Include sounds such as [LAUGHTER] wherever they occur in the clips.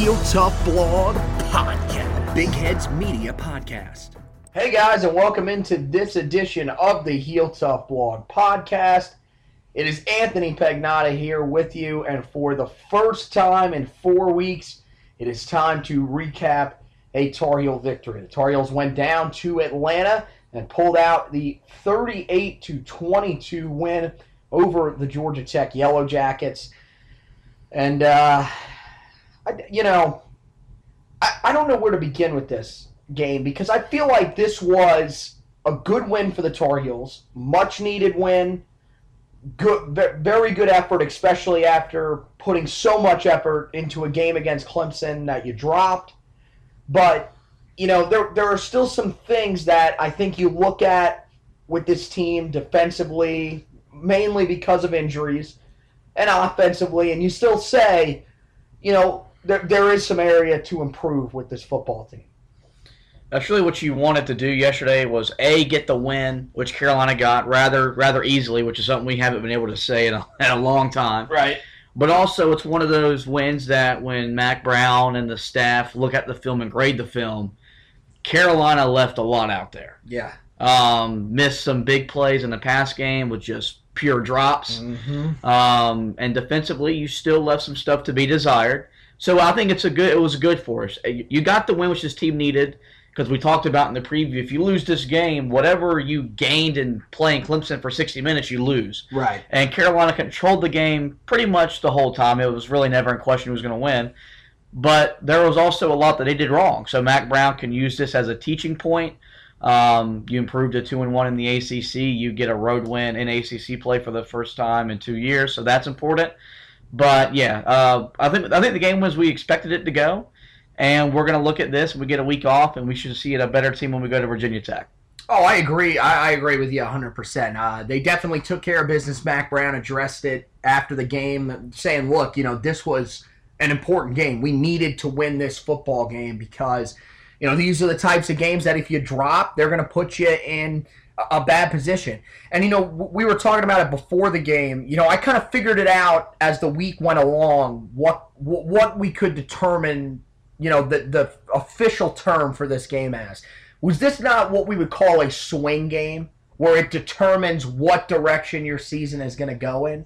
Heel Tough Blog Podcast, Big Heads Media Podcast. Hey guys, and welcome into this edition of the Heel Tough Blog Podcast. It is Anthony Pagnotta here with you, and for the first time in four weeks, it is time to recap a Tar Heel victory. The Tar Heels went down to Atlanta and pulled out the 38 to 22 win over the Georgia Tech Yellow Jackets. And uh, You know, I, I don't know where to begin with this game because I feel like this was a good win for the Tar Heels, much needed win, good, very good effort, especially after putting so much effort into a game against Clemson that you dropped. But you know, there there are still some things that I think you look at with this team defensively, mainly because of injuries, and offensively, and you still say, you know, there, there is some area to improve with this football team. That's really what you wanted to do yesterday was a get the win, which Carolina got rather rather easily, which is something we haven't been able to say in a, [LAUGHS] in a long time. Right. But also, it's one of those wins that when Mack Brown and the staff look at the film and grade the film, Carolina left a lot out there. Yeah. Um, missed some big plays in the pass game with just pure drops. Um, and defensively, you still left some stuff to be desired. So I think it's a good. It was good for us. You got the win which this team needed because we talked about in the preview. If you lose this game, whatever you gained in playing Clemson for 60 minutes, you lose. Right. And Carolina controlled the game pretty much the whole time. It was really never in question who was going to win. But there was also a lot that they did wrong. So Mack Brown can use this as a teaching point. Um, you improved to two and one in the ACC. You get a road win in ACC play for the first time in two years, so that's important. But yeah, uh, I think I think the game was we expected it to go, and we're going to look at this. We get a week off, and we should see it a better team when we go to Virginia Tech. Oh, I agree. I, I agree with you 100%. Uh, they definitely took care of business. Mack Brown addressed it after the game, saying, look, you know, this was an important game. We needed to win this football game because, you know, these are the types of games that if you drop, they're going to put you in a, bad position. And, you know, we were talking about it before the game. You know, I kind of figured it out as the week went along what, what, what we could determine, you know, the, the official term for this game as. Was this not what we would call a swing game, where it determines what direction your season is going to go in?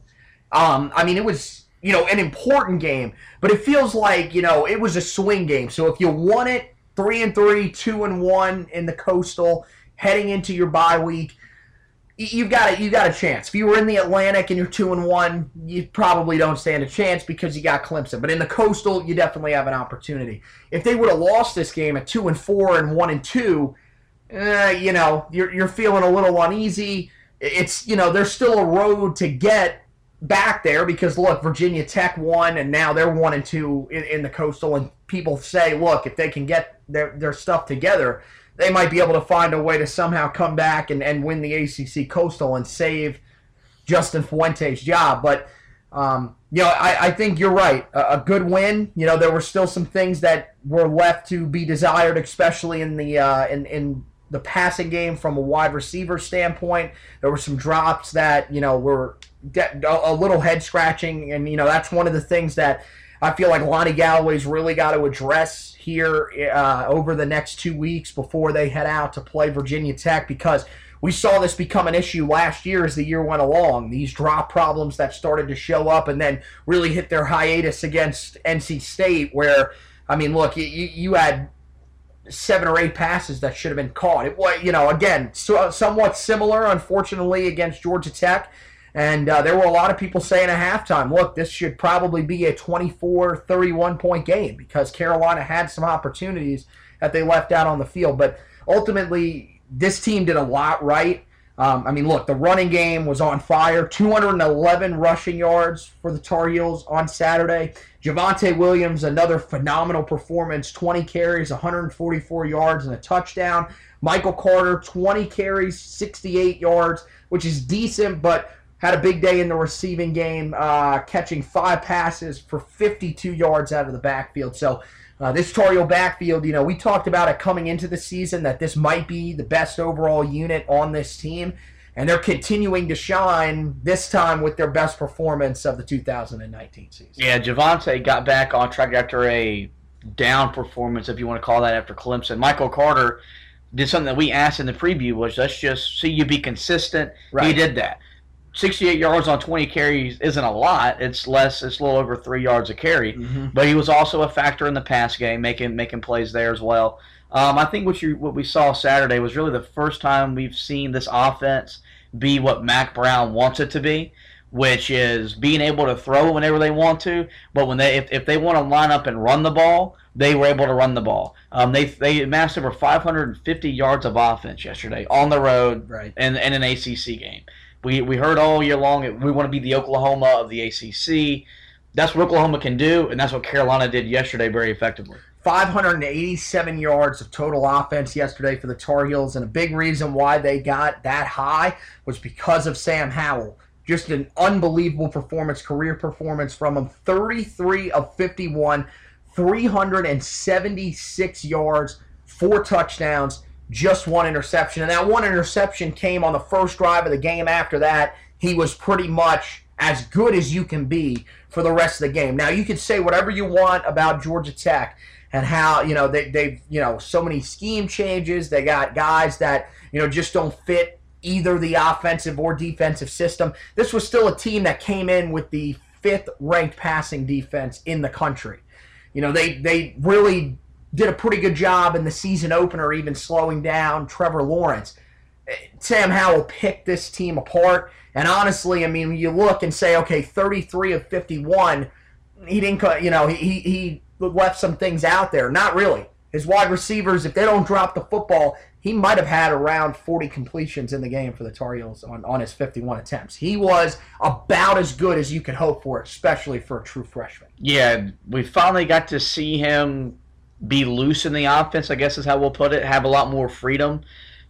Um, I mean, it was you know an important game, but it feels like you know it was a swing game. So if you won it three and three, two and one in the coastal, heading into your bye week, you've got a, you got a chance. If you were in the Atlantic and you're two and one, you probably don't stand a chance because you got Clemson. But in the coastal, you definitely have an opportunity. If they would have lost this game at two and four and one and two, uh, you know, you're, you're feeling a little uneasy. It's, you know, there's still a road to get back there because, look, Virginia Tech won and now they're one and two in, in the coastal. And people say, look, if they can get their, their stuff together, they might be able to find a way to somehow come back and, and win the ACC coastal and save Justin Fuente's job. But um, you know, I, I think you're right. A, a, good win. You know, there were still some things that were left to be desired, especially in the uh, in in the passing game from a wide receiver standpoint. There were some drops that you know were a little head scratching, and you know that's one of the things that I feel like Lonnie Galloway's really got to address here uh, over the next two weeks before they head out to play Virginia Tech because we saw this become an issue last year as the year went along. These drop problems that started to show up and then really hit their hiatus against NC State, where I mean, look, you, you had seven or eight passes that should have been caught. It was, you know, again, so, somewhat similar, unfortunately, against Georgia Tech. And uh, there were a lot of people saying at halftime, look, this should probably be a 24 31 point game because Carolina had some opportunities that they left out on the field. But ultimately, this team did a lot right. Um, I mean, look, the running game was on fire. 211 rushing yards for the Tar Heels on Saturday. Javonte Williams, another phenomenal performance 20 carries, 144 yards, and a touchdown. Michael Carter, 20 carries, 68 yards, which is decent, but had a big day in the receiving game, uh, catching five passes for 52 yards out of the backfield. So, uh, this Tar Heel backfield, you know, we talked about it coming into the season that this might be the best overall unit on this team, and they're continuing to shine this time with their best performance of the 2019 season. Yeah, Javonte got back on track after a down performance, if you want to call that, after Clemson. Michael Carter did something that we asked in the preview was let's just see you be consistent. Right. He did that. 68 yards on 20 carries isn't a lot. It's less. It's a little over three yards a carry. Mm-hmm. But he was also a factor in the pass game, making making plays there as well. Um, I think what you what we saw Saturday was really the first time we've seen this offense be what Mack Brown wants it to be, which is being able to throw whenever they want to. But when they if, if they want to line up and run the ball, they were able to run the ball. Um, they they amassed over 550 yards of offense yesterday on the road right. and in an ACC game. We, we heard all year long we want to be the Oklahoma of the ACC. That's what Oklahoma can do, and that's what Carolina did yesterday very effectively. 587 yards of total offense yesterday for the Tar Heels, and a big reason why they got that high was because of Sam Howell. Just an unbelievable performance, career performance from him. 33 of 51, 376 yards, four touchdowns just one interception. And that one interception came on the first drive of the game. After that, he was pretty much as good as you can be for the rest of the game. Now, you can say whatever you want about Georgia Tech and how, you know, they, they've, you know, so many scheme changes. They got guys that, you know, just don't fit either the offensive or defensive system. This was still a team that came in with the fifth ranked passing defense in the country. You know, they, they really did a pretty good job in the season opener, even slowing down Trevor Lawrence. Sam Howell picked this team apart. And honestly, I mean, you look and say, okay, 33 of 51, he didn't, you know, he, he left some things out there. Not really. His wide receivers, if they don't drop the football, he might have had around 40 completions in the game for the Tar Heels on, on his 51 attempts. He was about as good as you could hope for, especially for a true freshman. Yeah, we finally got to see him be loose in the offense, I guess is how we'll put it, have a lot more freedom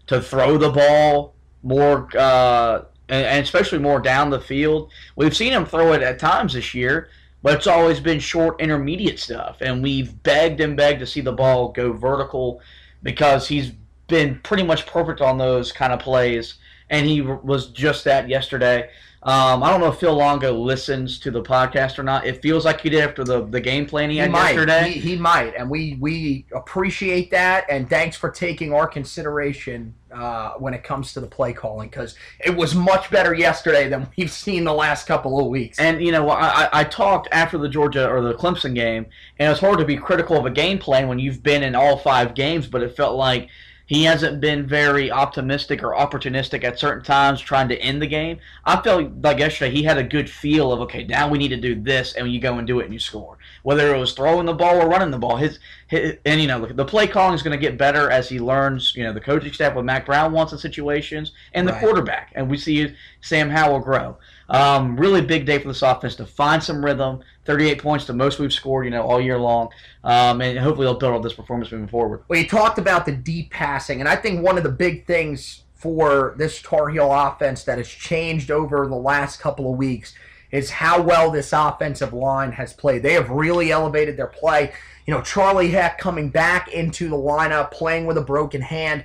to throw the ball more, uh, and, especially more down the field. We've seen him throw it at times this year, but it's always been short, intermediate stuff. And we've begged and begged to see the ball go vertical because he's been pretty much perfect on those kind of plays. And he was just that yesterday. Um, I don't know if Phil Longo listens to the podcast or not. It feels like he did after the, the game plan he, he had might. yesterday. He, he, might, and we we appreciate that. And thanks for taking our consideration uh, when it comes to the play calling because it was much better yesterday than [LAUGHS] we've seen the last couple of weeks. And you know, I, I talked after the Georgia or the Clemson game, and it's hard to be critical of a game plan when you've been in all five games, but it felt like he hasn't been very optimistic or opportunistic at certain times trying to end the game. I felt like yesterday he had a good feel of okay, now we need to do this, and you go and do it and you score. Whether it was throwing the ball or running the ball, his, his and you know the play calling is going to get better as he learns. You know the coaching staff what Mack Brown wants in situations, and the right. quarterback, and we see Sam Howell grow. Um, really big day for this offense to find some rhythm. 38 points, the most we've scored, you know, all year long, um, and hopefully they'll build on this performance moving forward. Well, you talked about the deep passing, and I think one of the big things for this Tar Heel offense that has changed over the last couple of weeks is how well this offensive line has played. They have really elevated their play. You know, Charlie Heck coming back into the lineup, playing with a broken hand.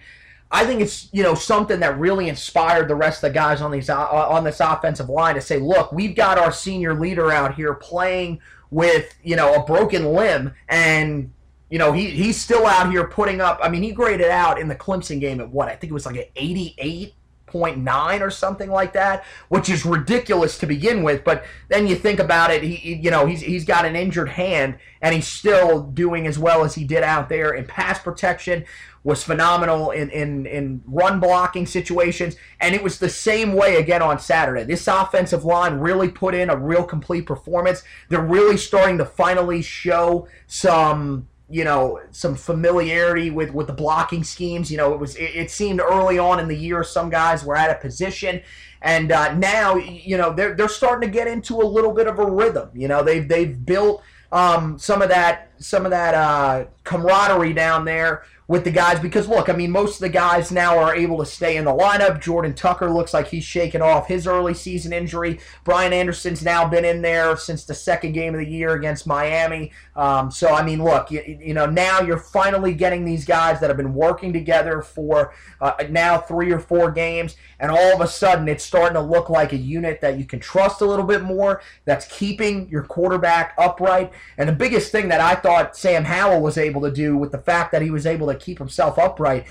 I think it's you know something that really inspired the rest of the guys on these uh, on this offensive line to say, look, we've got our senior leader out here playing with you know a broken limb, and you know he he's still out here putting up. I mean, he graded out in the Clemson game at what I think it was like an 88 0.9 or something like that, which is ridiculous to begin with. But then you think about it, he, you know, he's, he's got an injured hand and he's still doing as well as he did out there in pass protection, was phenomenal in, in, in run blocking situations. And it was the same way again on Saturday. This offensive line really put in a real complete performance. They're really starting to finally show some you know some familiarity with with the blocking schemes. You know, it was it, it seemed early on in the year some guys were out of position, and uh, now you know they're they're starting to get into a little bit of a rhythm. You know, they've they've built um, some of that some of that uh, camaraderie down there with the guys because look, I mean, most of the guys now are able to stay in the lineup. Jordan Tucker looks like he's shaken off his early season injury. Brian Anderson's now been in there since the second game of the year against Miami. Um, so I mean, look, you, you, know, now you're finally getting these guys that have been working together for uh, now three or four games, and all of a sudden it's starting to look like a unit that you can trust a little bit more. That's keeping your quarterback upright. And the biggest thing that I thought Sam Howell was able to do with the fact that he was able to keep himself upright.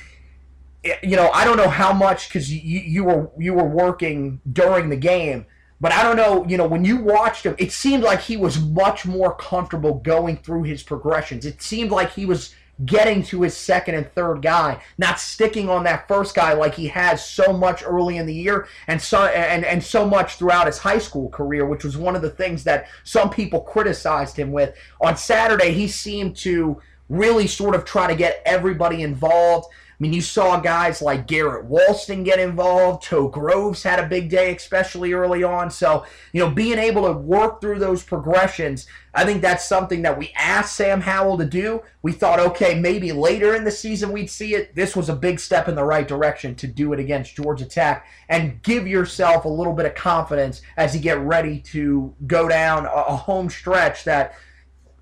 You know, I don't know how much because you, you were you were working during the game, but I don't know. You know, when you watched him, it seemed like he was much more comfortable going through his progressions. It seemed like he was getting to his second and third guy, not sticking on that first guy like he has so much early in the year and so and, and so much throughout his high school career, which was one of the things that some people criticized him with. On Saturday, he seemed to really sort of try to get everybody involved. I mean, you saw guys like Garrett Walston get involved. Toe Groves had a big day, especially early on. So, you know, being able to work through those progressions, I think that's something that we asked Sam Howell to do. We thought, okay, maybe later in the season we'd see it. This was a big step in the right direction to do it against Georgia Tech and give yourself a little bit of confidence as you get ready to go down a home stretch that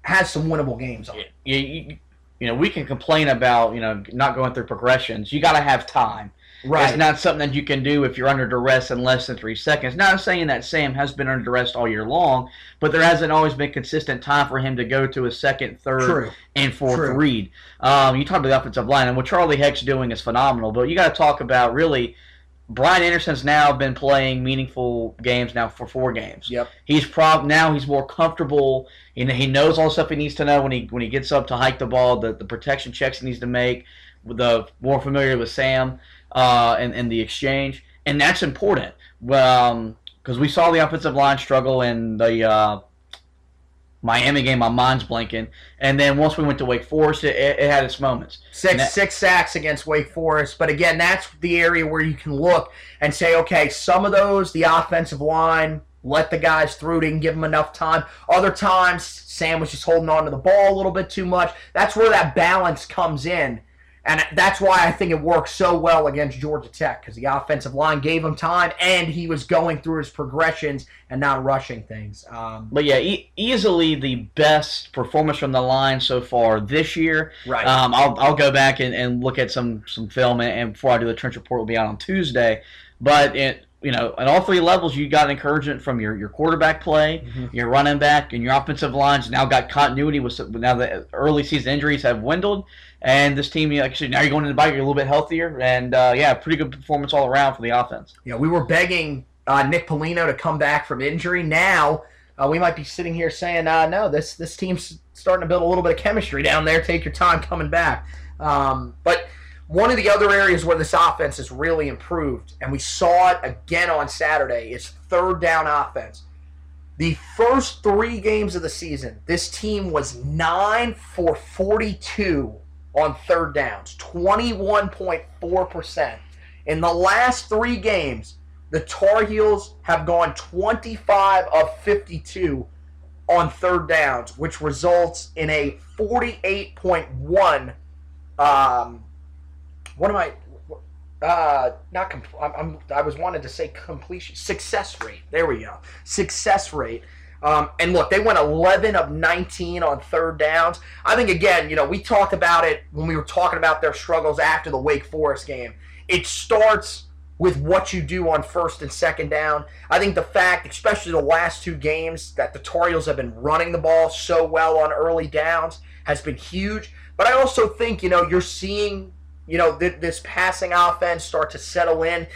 has some winnable games on it. You, you, know, we can complain about you know not going through progressions. You got to have time. Right. It's not something that you can do if you're under duress in less than three seconds. Not saying that Sam has been under duress all year long, but there hasn't always been consistent time for him to go to a second, third, True. and fourth True. read. Um, you talk about the offensive line, and what Charlie Heck's doing is phenomenal. But you got to talk about really Brian Anderson's now been playing meaningful games now for four games. Yep. He's prob now he's more comfortable. You know, he knows all the stuff he needs to know when he when he gets up to hike the ball, the, the protection checks he needs to make, the more familiar with Sam uh, and, and the exchange. And that's important. Um, because we saw the offensive line struggle in the uh, Miami game, my mind's blanking. And then once we went to Wake Forest, it, it had its moments. Six that, six sacks against Wake Forest, but again, that's the area where you can look and say, okay, some of those the offensive line let the guys through, didn't give them enough time. Other times, Sam was just holding on to the ball a little bit too much. That's where that balance comes in and that's why I think it worked so well against Georgia Tech because the offensive line gave him time and he was going through his progressions and not rushing things. Um, but yeah, e- easily the best performance from the line so far this year. Right. Um, I'll, I'll go back and, and look at some, some film and, and before I do the trench report will be out on Tuesday. But it, you know, at all three levels, you got encouragement from your, your quarterback play, mm-hmm. your running back, and your offensive lines. Now got continuity with now the early season injuries have dwindled, and this team actually now you're going into the bike, you're a little bit healthier, and uh, yeah, pretty good performance all around for the offense. Yeah, we were begging uh, Nick Polino to come back from injury. Now uh, we might be sitting here saying, uh, no, this this team's starting to build a little bit of chemistry down there. Take your time coming back, um, but one of the other areas where this offense has really improved, and we saw it again on Saturday, is third down offense. The first three games of the season, this team was 9 for 42 on third downs, 21.4%. In the last three games, the Tar Heels have gone 25 of 52 on third downs, which results in a 48.1 um, what am I? uh, not comp- I'm, I'm, I was wanted to say completion success rate. There we go. Success rate. Um, and look, they went 11 of 19 on third downs. I think again, you know, we talked about it when we were talking about their struggles after the Wake Forest game. It starts with what you do on first and second down. I think the fact, especially the last two games, that the Tar have been running the ball so well on early downs has been huge. But I also think, you know, you're seeing, you know, th- this passing offense start to settle in.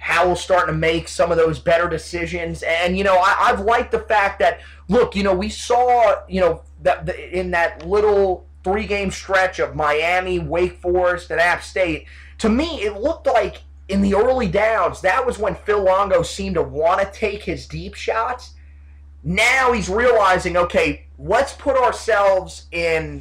Howell's starting to make some of those better decisions. And, you know, I, have liked the fact that, look, you know, we saw, you know, that the, in that little three game stretch of Miami, Wake Forest, and App State, to me, it looked like in the early downs, that was when Phil Longo seemed to want to take his deep shots. Now he's realizing, okay, let's put ourselves in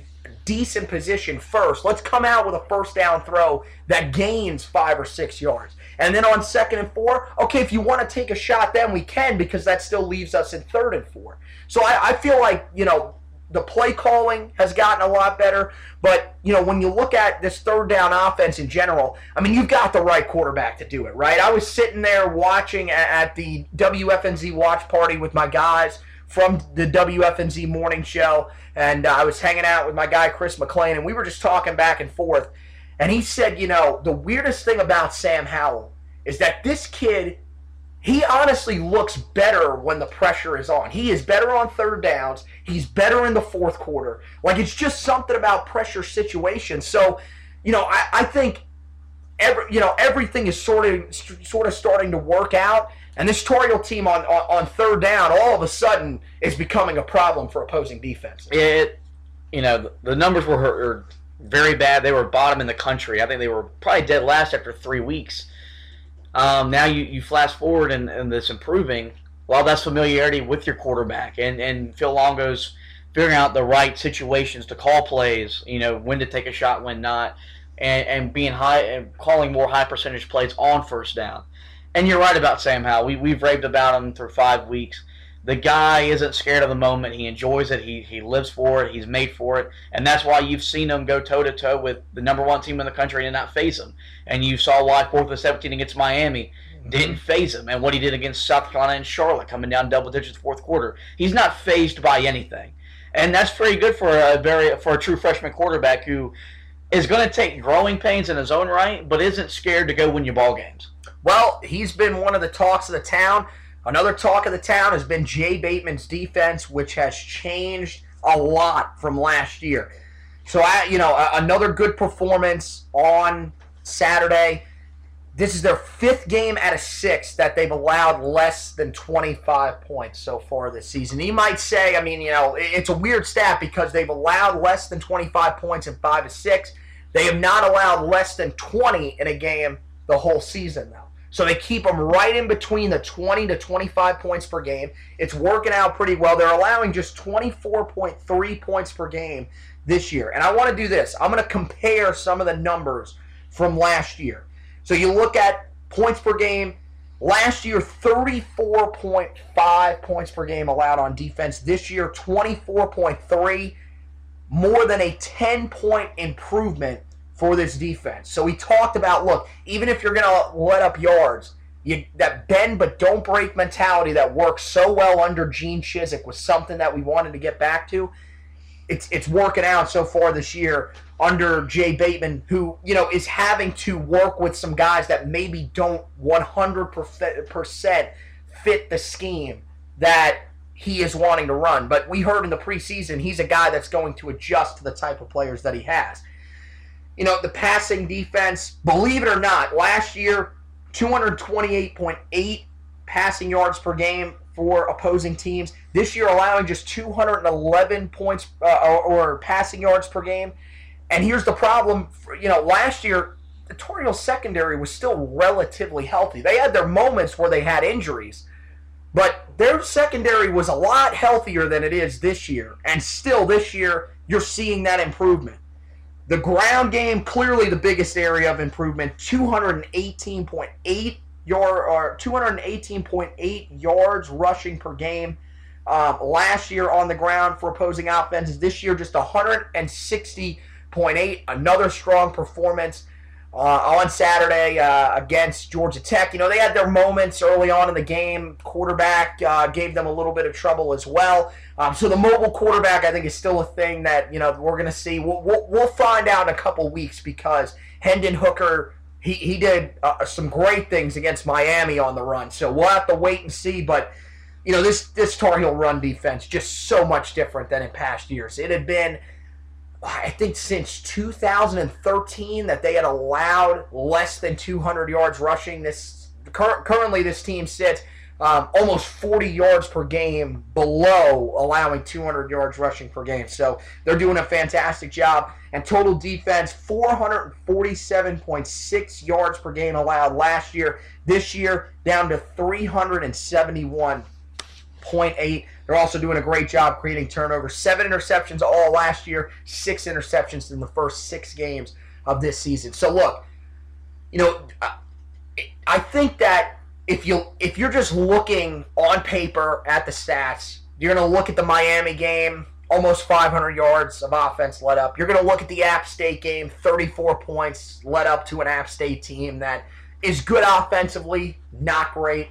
decent position first. Let's come out with a first down throw that gains five or six yards. And then on second and four, okay, if you want to take a shot, then we can because that still leaves us in third and four. So I, I feel like, you know, the play calling has gotten a lot better. But, you know, when you look at this third down offense in general, I mean, you've got the right quarterback to do it, right? I was sitting there watching at the WFNZ watch party with my guys from the WFNZ morning show, and uh, I was hanging out with my guy, Chris McLean, and we were just talking back and forth. And he said, you know, the weirdest thing about Sam Howell is that this kid, he honestly looks better when the pressure is on. He is better on third downs. He's better in the fourth quarter. Like it's just something about pressure situations. So, you know, I, I think every you know everything is sort of sort of starting to work out. And this Tar Heel team on, on, on third down, all of a sudden, is becoming a problem for opposing defense. It, you know, the numbers were, were very bad. They were bottom in the country. I think they were probably dead last after three weeks. Um, now you, you flash forward and, and this improving. Well, that's familiarity with your quarterback and, and Phil Longo's figuring out the right situations to call plays, you know, when to take a shot, when not, and, and being high and calling more high percentage plays on first down. And you're right about Sam Howell. We, we've raved about him for five weeks the guy isn't scared of the moment. He enjoys it. He, he lives for it. He's made for it. And that's why you've seen him go toe to toe with the number one team in the country and not faze him. And you saw why fourth and 17 against Miami didn't faze him. And what he did against South Carolina and Charlotte coming down double digits fourth quarter. He's not fazed by anything. And that's pretty good for a very for a true freshman quarterback who is going to take growing pains in his own right, but isn't scared to go win your ball games. Well, he's been one of the talks of the town. Another talk of the town has been Jay Bateman's defense, which has changed a lot from last year. So, I, you know, another good performance on Saturday. This is their fifth game out of six that they've allowed less than 25 points so far this season. You might say, I mean, you know, it's a weird stat because they've allowed less than 25 points in five of six. They have not allowed less than 20 in a game the whole season, though. So they keep them right in between the 20 to 25 points per game. It's working out pretty well. They're allowing just 24.3 points per game this year. And I want to do this. I'm going to compare some of the numbers from last year. So you look at points per game. Last year, 34.5 points per game allowed on defense. This year, 24.3. More than a 10 point improvement for this defense. So we talked about look, even if you're going to let up yards, you, that bend but don't break mentality that works so well under Gene Chizik was something that we wanted to get back to. It's it's working out so far this year under Jay Bateman, who you know is having to work with some guys that maybe don't 100% fit the scheme that he is wanting to run. But we heard in the preseason he's a guy that's going to adjust to the type of players that he has you know, the passing defense, believe it or not, last year, 228.8 passing yards per game for opposing teams. This year, allowing just 211 points uh, or, or, passing yards per game. And here's the problem: for, you know, last year the Tar Heel secondary was still relatively healthy. They had their moments where they had injuries, but their secondary was a lot healthier than it is this year. And still, this year, you're seeing that improvement. The ground game, clearly the biggest area of improvement. 218.8 yard or 218.8 yards rushing per game. Um, last year on the ground for opposing offenses. This year, just 160.8. Another strong performance. Uh, on Saturday uh, against Georgia Tech. You know, they had their moments early on in the game. Quarterback uh, gave them a little bit of trouble as well. Um, so the mobile quarterback, I think, is still a thing that you know we're going to see. We'll, we'll, we'll, find out in a couple weeks because Hendon Hooker. He, he did uh, some great things against Miami on the run, so we'll have to wait and see. But you know this this Tar Heel run defense just so much different than in past years. It had been I think since 2013 that they had allowed less than 200 yards rushing. This currently this team sits um, almost 40 yards per game below allowing 200 yards rushing per game. So they're doing a fantastic job. And total defense 447.6 yards per game allowed last year. This year down to 371.8 they're also doing a great job creating turnovers. Seven interceptions all last year, six interceptions in the first six games of this season. So look, you know, I think that if you if you're just looking on paper at the stats, you're going to look at the Miami game, almost 500 yards of offense let up. You're going to look at the App State game, 34 points led up to an App State team that is good offensively, not great.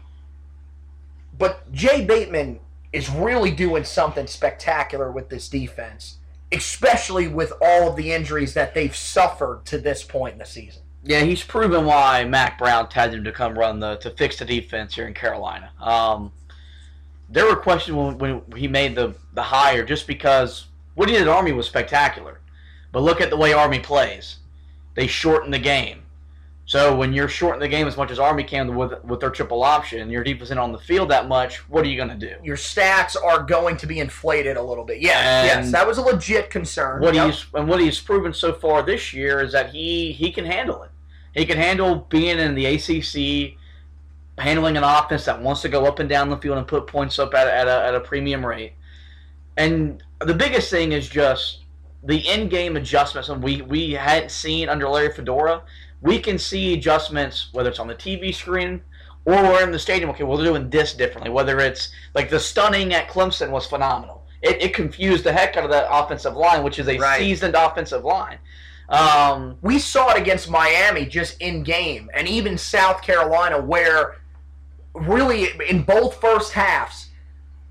But Jay Bateman is really doing something spectacular with this defense, especially with all of the injuries that they've suffered to this point in the season. Yeah, he's proven why Mack Brown tagged him to come run the to fix the defense here in Carolina. Um, there were questions when, when he made the the hire just because what he did at Army was spectacular, but look at the way Army plays. They shorten the game. So when you're shorting the game as much as Army can with with their triple option, your defense isn't on the field that much. What are you going to do? Your stats are going to be inflated a little bit. Yes, and yes, that was a legit concern. What yep. he's and what he's proven so far this year is that he he can handle it. He can handle being in the ACC, handling an offense that wants to go up and down the field and put points up at, at, a, at a premium rate. And the biggest thing is just the in-game adjustments, and we we hadn't seen under Larry Fedora we can see adjustments, whether it's on the TV screen or we're in the stadium. Okay, well, they're doing this differently. Whether it's like the stunning at Clemson was phenomenal. It, it confused the heck out of that offensive line, which is a right. seasoned offensive line. Um, we saw it against Miami just in game, and even South Carolina, where really in both first halves,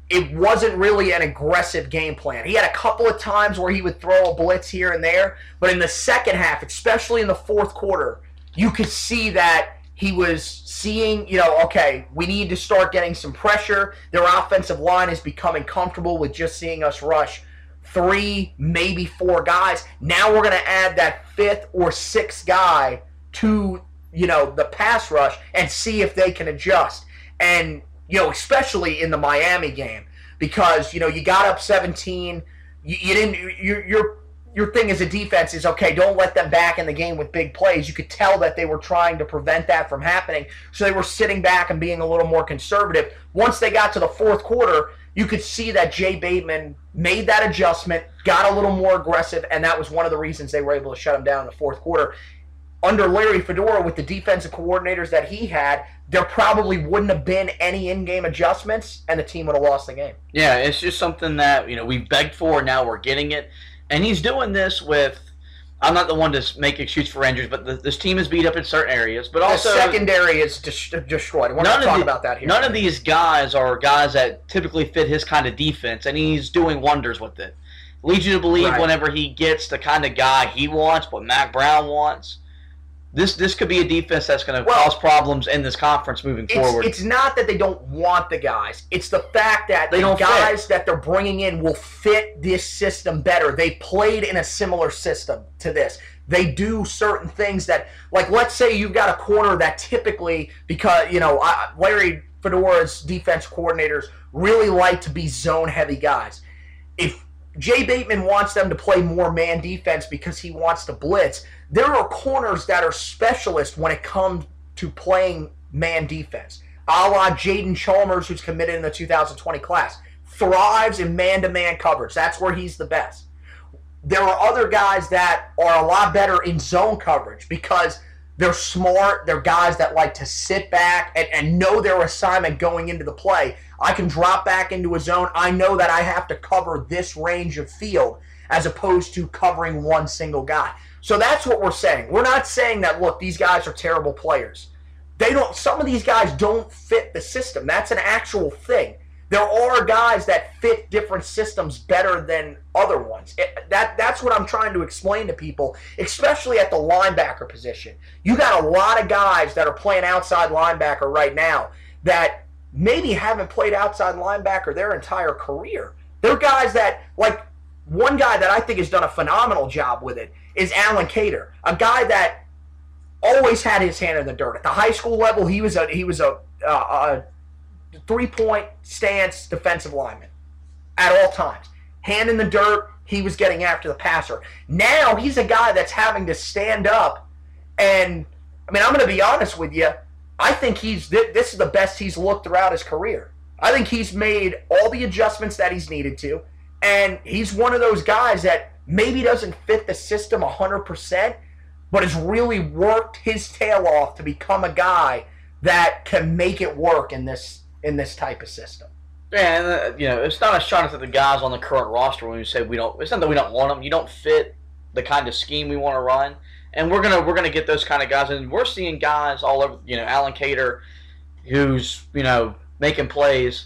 it wasn't really an aggressive game plan. He had a couple of times where he would throw a blitz here and there, but in the second half, especially in the fourth quarter, you could see that he was seeing, you know, okay, we need to start getting some pressure. Their offensive line is becoming comfortable with just seeing us rush three, maybe four guys. Now we're going to add that fifth or sixth guy to, you know, the pass rush and see if they can adjust. And you know, especially in the Miami game because you know you got up 17. You, you didn't. Your your your thing as a defense is okay. Don't let them back in the game with big plays. You could tell that they were trying to prevent that from happening, so they were sitting back and being a little more conservative. Once they got to the fourth quarter, you could see that Jay Bateman made that adjustment, got a little more aggressive, and that was one of the reasons they were able to shut him down in the fourth quarter under Larry Fedora with the defensive coordinators that he had, there probably wouldn't have been any in-game adjustments, and the team would have lost the game. Yeah, it's just something that you know we begged for. Now we're getting it, and he's doing this with. I'm not the one to make excuses for injuries, but the, this team is beat up in certain areas. But also, the secondary is des- destroyed. We're not talking about that here. None of these guys are guys that typically fit his kind of defense, and he's doing wonders with it. Leads you to believe right. whenever he gets the kind of guy he wants, what Mack Brown wants this this could be a defense that's going to well, cause problems in this conference moving it's, forward. It's not that they don't want the guys; it's the fact that they the don't guys fit. that they're bringing in will fit this system better. They played in a similar system to this. They do certain things that, like, let's say you've got a corner that typically, because you know, Larry Fedora's defense coordinators really like to be zone heavy guys. If Jay Bateman wants them to play more man defense because he wants to blitz. There are corners that are specialists when it comes to playing man defense. A la Jaden Chalmers, who's committed in the 2020 class, thrives in man to man coverage. That's where he's the best. There are other guys that are a lot better in zone coverage because they're smart. They're guys that like to sit back and, and know their assignment going into the play. I can drop back into a zone. I know that I have to cover this range of field as opposed to covering one single guy. So that's what we're saying. We're not saying that look, these guys are terrible players. They don't some of these guys don't fit the system. That's an actual thing. There are guys that fit different systems better than other ones. It, that that's what I'm trying to explain to people, especially at the linebacker position. You got a lot of guys that are playing outside linebacker right now that maybe haven't played outside linebacker their entire career. They're guys that like one guy that I think has done a phenomenal job with it is Allen Cater, a guy that always had his hand in the dirt. At the high school level, he was a he was a, a, a three point stance defensive lineman at all times. Hand in the dirt, he was getting after the passer. Now he's a guy that's having to stand up and I mean, I'm going to be honest with you. I think he's this is the best he's looked throughout his career. I think he's made all the adjustments that he's needed to, and he's one of those guys that maybe doesn't fit the system 100%, but has really worked his tail off to become a guy that can make it work in this in this type of system. Yeah, and, uh, you know, it's not a shot at the guys on the current roster when we say we don't. It's not that we don't want them. You don't fit the kind of scheme we want to run, and we're gonna we're gonna get those kind of guys. And we're seeing guys all over. You know, Allen Cater, who's you know making plays,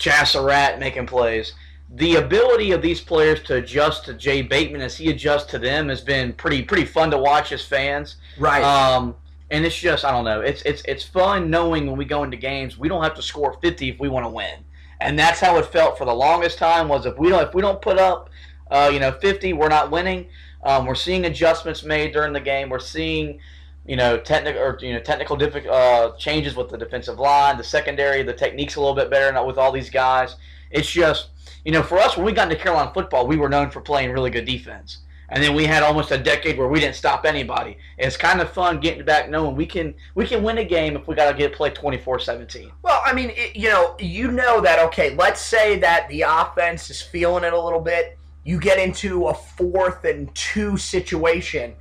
Chazz Surratt making plays. The ability of these players to adjust to Jay Bateman as he adjusts to them has been pretty pretty fun to watch as fans. Right. Um, and it's just I don't know. It's it's it's fun knowing when we go into games we don't have to score 50 if we want to win, and that's how it felt for the longest time. Was if we don't if we don't put up, uh, you know, 50, we're not winning. Um, we're seeing adjustments made during the game. We're seeing, you know, technical or you know technical uh, changes with the defensive line, the secondary, the techniques a little bit better with all these guys. It's just you know for us when we got into Carolina football, we were known for playing really good defense and then we had almost a decade where we didn't stop anybody. It's kind of fun getting back knowing we can we can win a game if we got to get play 24-17. Well, I mean, it, you know, you know that okay, let's say that the offense is feeling it a little bit. You get into a fourth and two situation,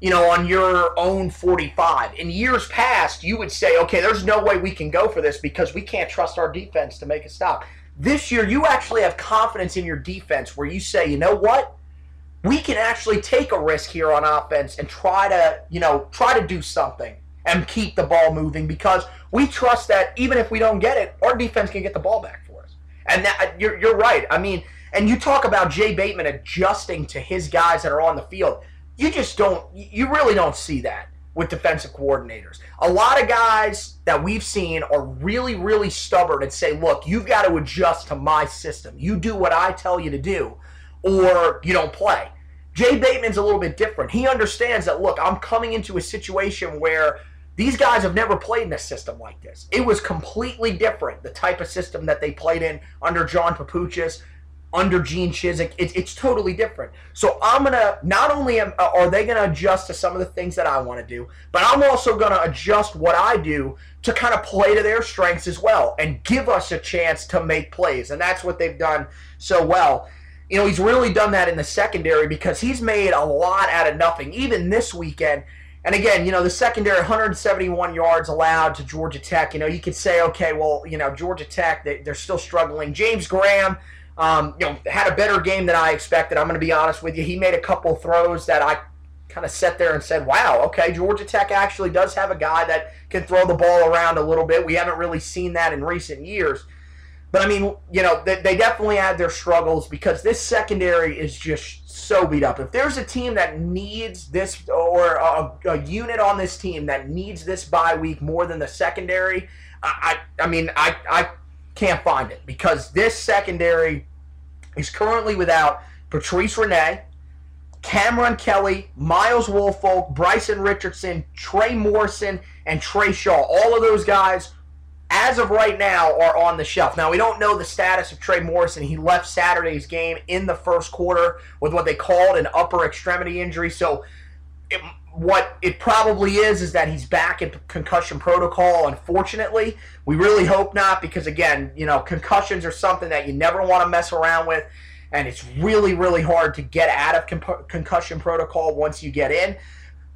you know, on your own 45. In years past, you would say, okay, there's no way we can go for this because we can't trust our defense to make a stop. This year, you actually have confidence in your defense where you say, you know what? we can actually take a risk here on offense and try to, you know, try to do something and keep the ball moving because we trust that even if we don't get it, our defense can get the ball back for us. And that, you're, you're right. I mean, and you talk about Jay Bateman adjusting to his guys that are on the field. You just don't, you really don't see that with defensive coordinators. A lot of guys that we've seen are really, really stubborn and say, look, you've got to adjust to my system. You do what I tell you to do or you don't play. Jay Bateman's a little bit different. He understands that, look, I'm coming into a situation where these guys have never played in a system like this. It was completely different, the type of system that they played in under John Papuchis, under Gene Chizik. It, it's totally different. So I'm to, not only am, uh, are they to adjust to some of the things that I want to do, but I'm also to adjust what I do to kind of play to their strengths as well and give us a chance to make plays. And that's what they've done so well you know, he's really done that in the secondary because he's made a lot out of nothing, even this weekend. And again, you know, the secondary 171 yards allowed to Georgia Tech. You know, you could say, okay, well, you know, Georgia Tech, they, are still struggling. James Graham, um, you know, had a better game than I expected. I'm going to be honest with you. He made a couple throws that I kind of sat there and said, wow, okay, Georgia Tech actually does have a guy that can throw the ball around a little bit. We haven't really seen that in recent years. But I mean, you know, they, they definitely had their struggles because this secondary is just so beat up. If there's a team that needs this, or a, a unit on this team that needs this bye week more than the secondary, I, I, I mean, I, I can't find it because this secondary is currently without Patrice Rene, Cameron Kelly, Miles Wolfolk, Bryson Richardson, Trey Morrison, and Trey Shaw. All of those guys as of right now, are on the shelf. Now, we don't know the status of Trey Morrison. He left Saturday's game in the first quarter with what they called an upper extremity injury. So, it, what it probably is is that he's back in concussion protocol. Unfortunately, we really hope not because, again, you know, concussions are something that you never want to mess around with. And it's really, really hard to get out of con- concussion protocol once you get in.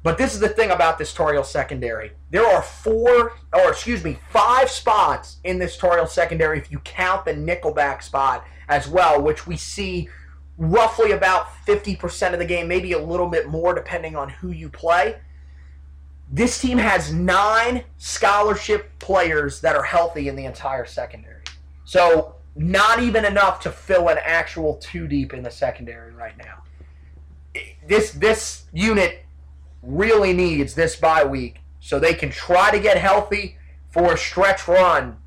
But this is the thing about this Heel secondary. There are four, or excuse me, five spots in this Heel secondary if you count the nickelback spot as well, which we see roughly about 50% of the game, maybe a little bit more depending on who you play. This team has nine scholarship players that are healthy in the entire secondary. So, not even enough to fill an actual two deep in the secondary right now. This this unit really needs this bye week so they can try to get healthy for a stretch run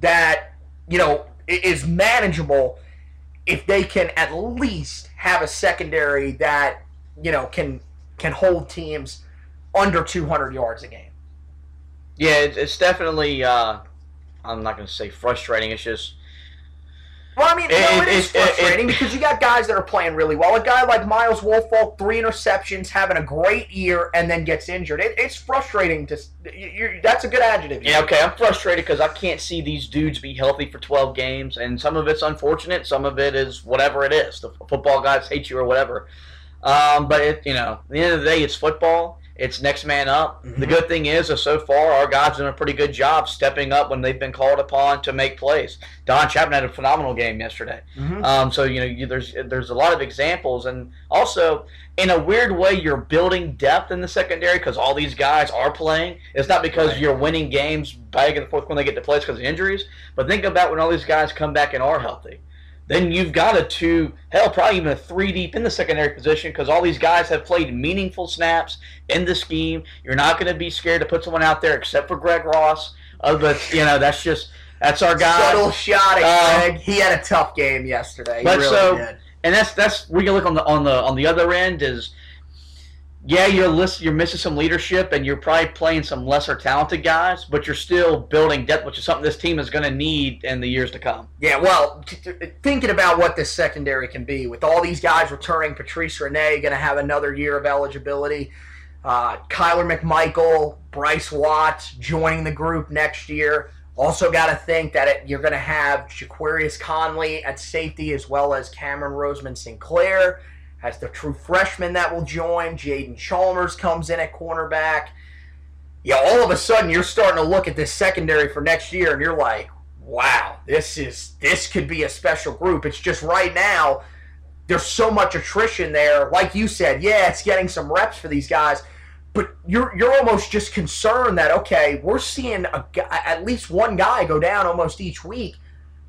that you know is manageable if they can at least have a secondary that you know can can hold teams under 200 yards a game. Yeah, it's definitely. Uh, I'm not going to say frustrating. It's just well, I mean, it, no, it, it is frustrating it, because you got guys that are playing really well. A guy like Miles Wolfolk, three interceptions, having a great year, and then gets injured. it's frustrating to. You're, that's a good adjective. Yeah, okay. I'm frustrated because I can't see these dudes be healthy for 12 games, and some of it's unfortunate. Some of it is whatever it is. The football guys hate you or whatever. Um, but it, you know, at the end of the day, it's football it's next man up. Mm-hmm. The good thing is, uh, so far, our guys done a pretty good job stepping up when they've been called upon to make plays. Don Chapman had a phenomenal game yesterday. Mm-hmm. Um, so you know, you, there's there's a lot of examples, and also in a weird way, you're building depth in the secondary because all these guys are playing. It's not because right. you're winning games back and forth when they get to plays because of injuries, but think about when all these guys come back and are healthy then you've got a two, hell, probably even a three deep in the secondary position because all these guys have played meaningful snaps in the scheme. You're not going to be scared to put someone out there except for Greg Ross. Uh, but you know that's just that's our guy. Subtle shot at uh, Greg. He had a tough game yesterday. He but really so, did. and that's that's we can look on the on the on the other end is yeah, you're list, you're missing some leadership, and you're probably playing some lesser talented guys, but you're still building depth, which is something this team is going to need in the years to come. Yeah, well, thinking about what this secondary can be with all these guys returning, Patrice Rene going to have another year of eligibility. Uh, Kyler McMichael, Bryce Watts joining the group next year. Also, got to think that it, you're going to have Jaquarius Conley at safety as well as Cameron Roseman Sinclair as the true freshman that will join. Jaden Chalmers comes in at cornerback. Yeah, all of a sudden you're starting to look at this secondary for next year, and you're like, wow, this is this could be a special group. It's just right now there's so much attrition there. Like you said, yeah, it's getting some reps for these guys, but you're you're almost just concerned that okay, we're seeing a, at least one guy go down almost each week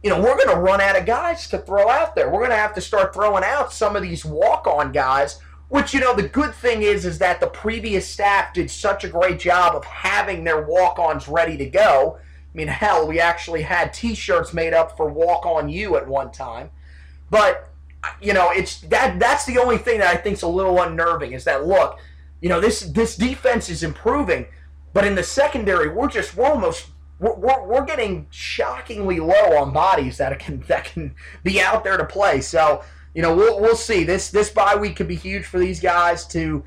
you know, we're going to run out of guys to throw out there. We're going to have to start throwing out some of these walk-on guys. Which you know, the good thing is, is that the previous staff did such a great job of having their walk-ons ready to go. I mean, hell, we actually had T-shirts made up for "Walk on You" at one time. But you know, it's that that's the only thing that I think is a little unnerving is that look, you know, this this defense is improving, but in the secondary, we're just we're almost we're, we're, we're getting shockingly low on bodies that can that can be out there to play. So you know we'll, we'll see. This this bye week could be huge for these guys to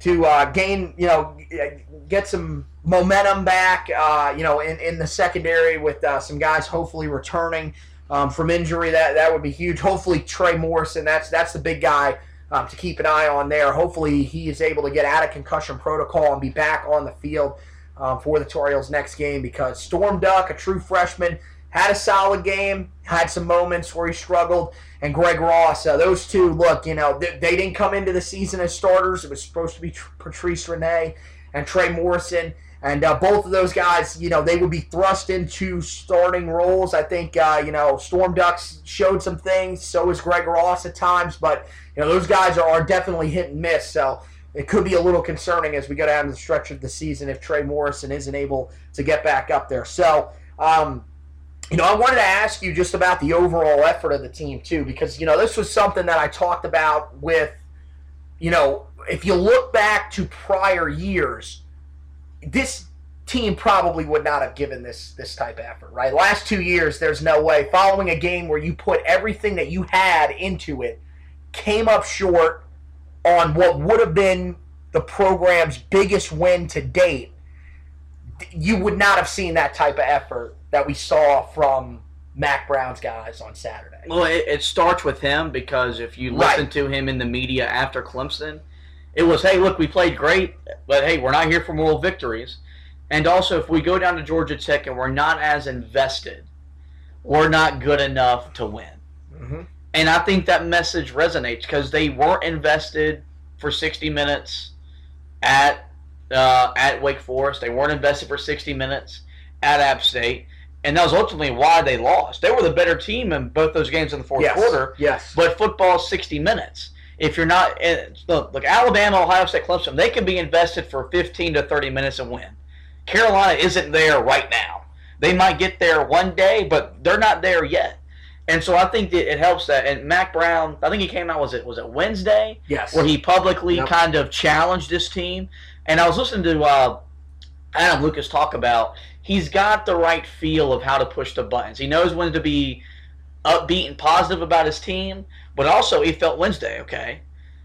to uh, gain you know get some momentum back. Uh, you know in, in the secondary with uh, some guys hopefully returning um, from injury. That that would be huge. Hopefully Trey Morrison. That's that's the big guy. Um, to keep an eye on there. Hopefully, he is able to get out of concussion protocol and be back on the field um, for the Tar Heels next game because Storm Duck, a true freshman, had a solid game, had some moments where he struggled, and Greg Ross, uh, those two, look, you know, they, they, didn't come into the season as starters. It was supposed to be Patrice Rene and Trey Morrison. And uh, both of those guys, you know, they would be thrust into starting roles. I think, uh, you know, Storm Ducks showed some things. So is Greg Ross at times. But, you know, those guys are, are definitely hit and miss. So it could be a little concerning as we go down the stretch of the season if Trey Morrison isn't able to get back up there. So, um, you know, I wanted to ask you just about the overall effort of the team too, because you know this was something that I talked about with, you know, if you look back to prior years, this team probably would not have given this this type of effort, right? Last two years, there's no way. Following a game where you put everything that you had into it, came up short on what would have been the program's biggest win to date, you would not have seen that type of effort that we saw from Mack Brown's guys on Saturday. Well, it, it starts with him because if you listen right. to him in the media after Clemson, it was, hey, look, we played great, but hey, we're not here for moral victories. And also, if we go down to Georgia Tech and we're not as invested, we're not good enough to win. And I think that message resonates because they weren't invested for 60 minutes at uh, at Wake Forest. They weren't invested for 60 minutes at App State, and that was ultimately why they lost. They were the better team in both those games in the fourth Yes. quarter. Yes. But football is 60 minutes. If you're not, eh, look, look, Alabama, Ohio State, Clemson, they can be invested for 15 to 30 minutes and win. Carolina isn't there right now. They might get there one day, but they're not there yet. And so I think that it helps that. And Mack Brown, I think he came out was it was it Wednesday Yes. where he publicly Yep. kind of challenged this team. And I was listening to uh, Adam Lucas talk about he's got the right feel of how to push the buttons. He knows when to be upbeat and positive about his team, but also he felt Wednesday, okay.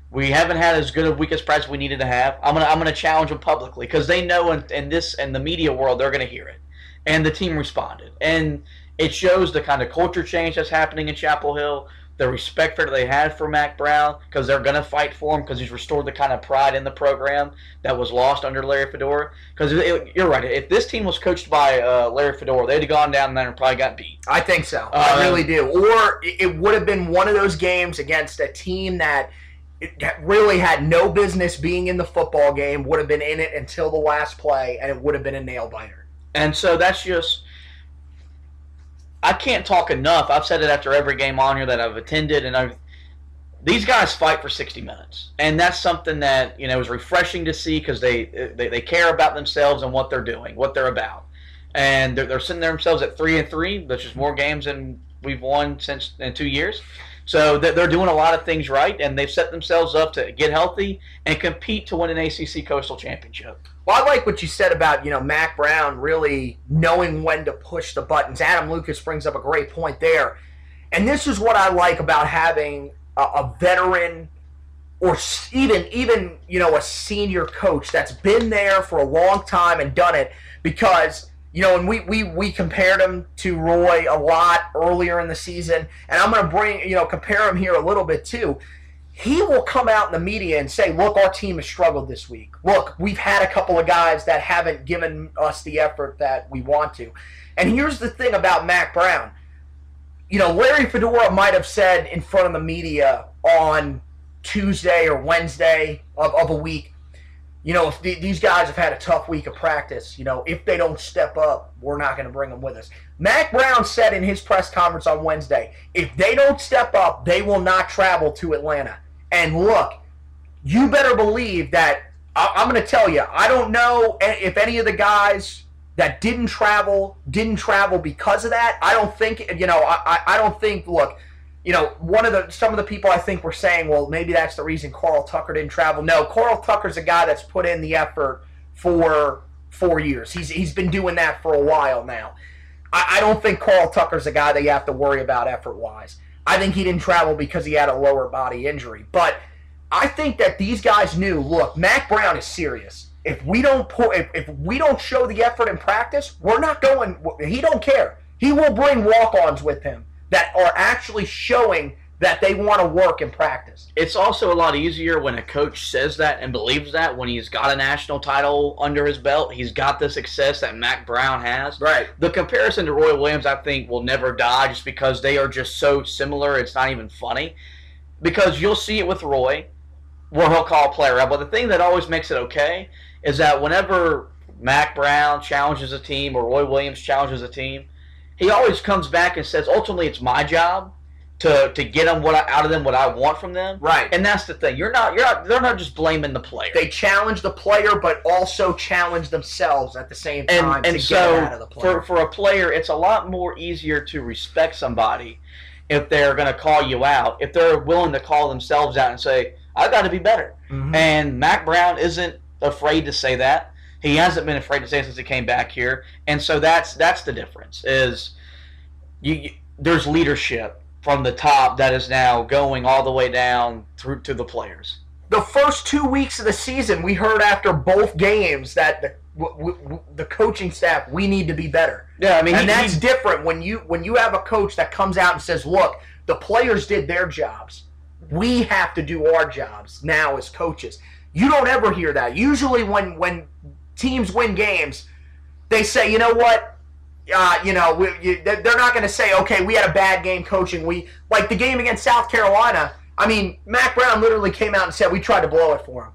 We haven't had as good a week as practice we needed to have. I'm gonna I'm gonna challenge them publicly because they know in, in this and the media world they're gonna hear it, and the team responded, and it shows the kind of culture change that's happening in Chapel Hill, the respect that they had for Mack Brown because they're gonna fight for him because he's restored the kind of pride in the program that was lost under Larry Fedora. Because you're right, if this team was coached by uh, Larry Fedora, they'd have gone down there and probably got beat. I think so. I Um, really do. Or it it would have been one of those games against a team that really had no business being in the football game, would have been in it until the last play, and it would have been a nail biter. And so that's just. I can't talk enough. I've said it after every game on here that I've attended, and I've. These guys fight for 60 minutes, and that's something that you know is refreshing to see because they, they they care about themselves and what they're doing, what they're about, and they're, they're sitting themselves at three and three, which is more games than we've won since in two years. So they're they're doing a lot of things right, and they've set themselves up to get healthy and compete to win an ACC Coastal Championship. Well, I like what you said about you know Mack Brown really knowing when to push the buttons. Adam Lucas brings up a great point there, and this is what I like about having a, a veteran or even even you know a senior coach that's been there for a long time and done it because you know and we we we compared him to Roy a lot earlier in the season. And I'm going to bring you know compare him here a little bit too he will come out in the media and say, "Look, our team has struggled this week. Look, we've had a couple of guys that haven't given us the effort that we want to." And here's the thing about Mack Brown. You know, Larry Fedora might have said in front of the media on Tuesday or Wednesday of, of a week, you know, if the, these guys have had a tough week of practice, you know, if they don't step up, we're not going to bring them with us. Mack Brown said in his press conference on Wednesday, if they don't step up, they will not travel to Atlanta. And look, you better believe that I, I'm going to tell you. I don't know if any of the guys that didn't travel didn't travel because of that. I don't think you know. I, I, don't think. Look, you know, one of the some of the people I think were saying, well, maybe that's the reason Carl Tucker didn't travel. No, Carl Tucker's a guy that's put in the effort for four years. He's he's been doing that for a while now. I, I don't think Carl Tucker's a guy that you have to worry about effort wise. I think he didn't travel because he had a lower body injury. But I think that these guys knew. Look, Mack Brown is serious. If we don't put, if, if we don't show the effort in practice, we're not going. He don't care. He will bring walk-ons with him that are actually showing that they want to work and practice. It's also a lot easier when a coach says that and believes that when he's got a national title under his belt. He's got the success that Mack Brown has. Right. The comparison to Roy Williams, I think, will never die just because they are just so similar. It's not even funny. Because you'll see it with Roy, where he'll call a player out. But the thing that always makes it okay is that whenever Mack Brown challenges a team or Roy Williams challenges a team, he always comes back and says, ultimately, it's my job to to get them what I, out of them what I want from them. Right. And that's the thing. You're not. You're not. They're not just blaming the player. They challenge the player, but also challenge themselves at the same time and and so it out of the player. for for a player, it's a lot more easier to respect somebody if they're going to call you out. If they're willing to call themselves out and say, "I got to be better." Mhm. And Mack Brown isn't afraid to say that. He hasn't been afraid to say it since he came back here, and so that's that's the difference. Is you, you there's leadership from the top that is now going all the way down through to the players. the first two weeks of the season, we heard after both games that the w- w- the coaching staff we need to be better. Yeah, I mean, and he- that's he- different when you when you have a coach that comes out and says, "Look, the players did their jobs. We have to do our jobs now as coaches." You don't ever hear that. Usually, when when teams win games, they say, "You know what? Uh, you know, we, you, they're not going to say, okay, we had a bad game coaching. We like the game against South Carolina. I mean, Mack Brown literally came out and said we tried to blow it for him.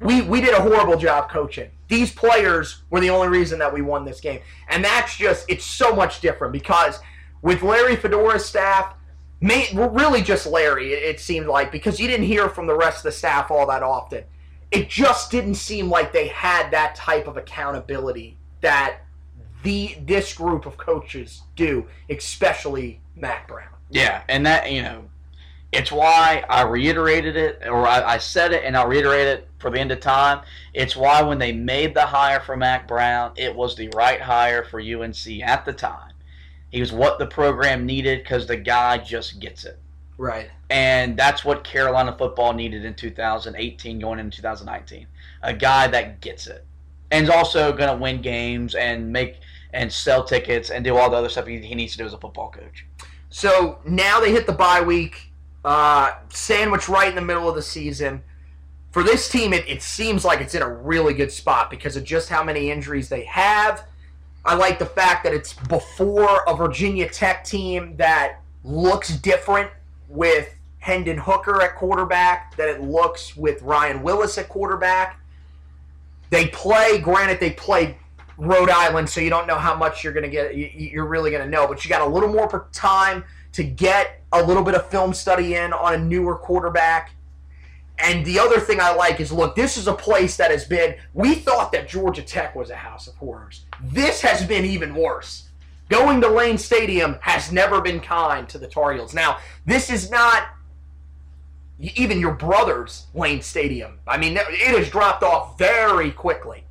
We we did a horrible job coaching. These players were the only reason that we won this game, and that's just it's so much different because with Larry Fedora's staff, may, really just Larry, it, it seemed like because you didn't hear from the rest of the staff all that often. It just didn't seem like they had that type of accountability that the this group of coaches do, especially Mack Brown. Yeah, and that you know, it's why I reiterated it, or I, I, said it, and I'll reiterate it for the end of time. It's why when they made the hire for Mack Brown, it was the right hire for UNC at the time. He was what the program needed because the guy just gets it. Right. And that's what Carolina football needed in 2018 going into 2019. A guy that gets it. And is also going to win games and make and sell tickets and do all the other stuff he, needs to do as a football coach. So now they hit the bye week, uh, sandwich right in the middle of the season. For this team, it, it seems like it's in a really good spot because of just how many injuries they have. I like the fact that it's before a Virginia Tech team that looks different with Hendon Hooker at quarterback, that it looks with Ryan Willis at quarterback. They play, granted, they play Rhode Island, so you don't know how much you're going to get. You're really going to know, but you got a little more time to get a little bit of film study in on a newer quarterback. And the other thing I like is look, this is a place that has been. We thought that Georgia Tech was a house of horrors. This has been even worse. Going to Lane Stadium has never been kind to the Tar Heels. Now, this is not even your brother's Lane Stadium. I mean, it has dropped off very quickly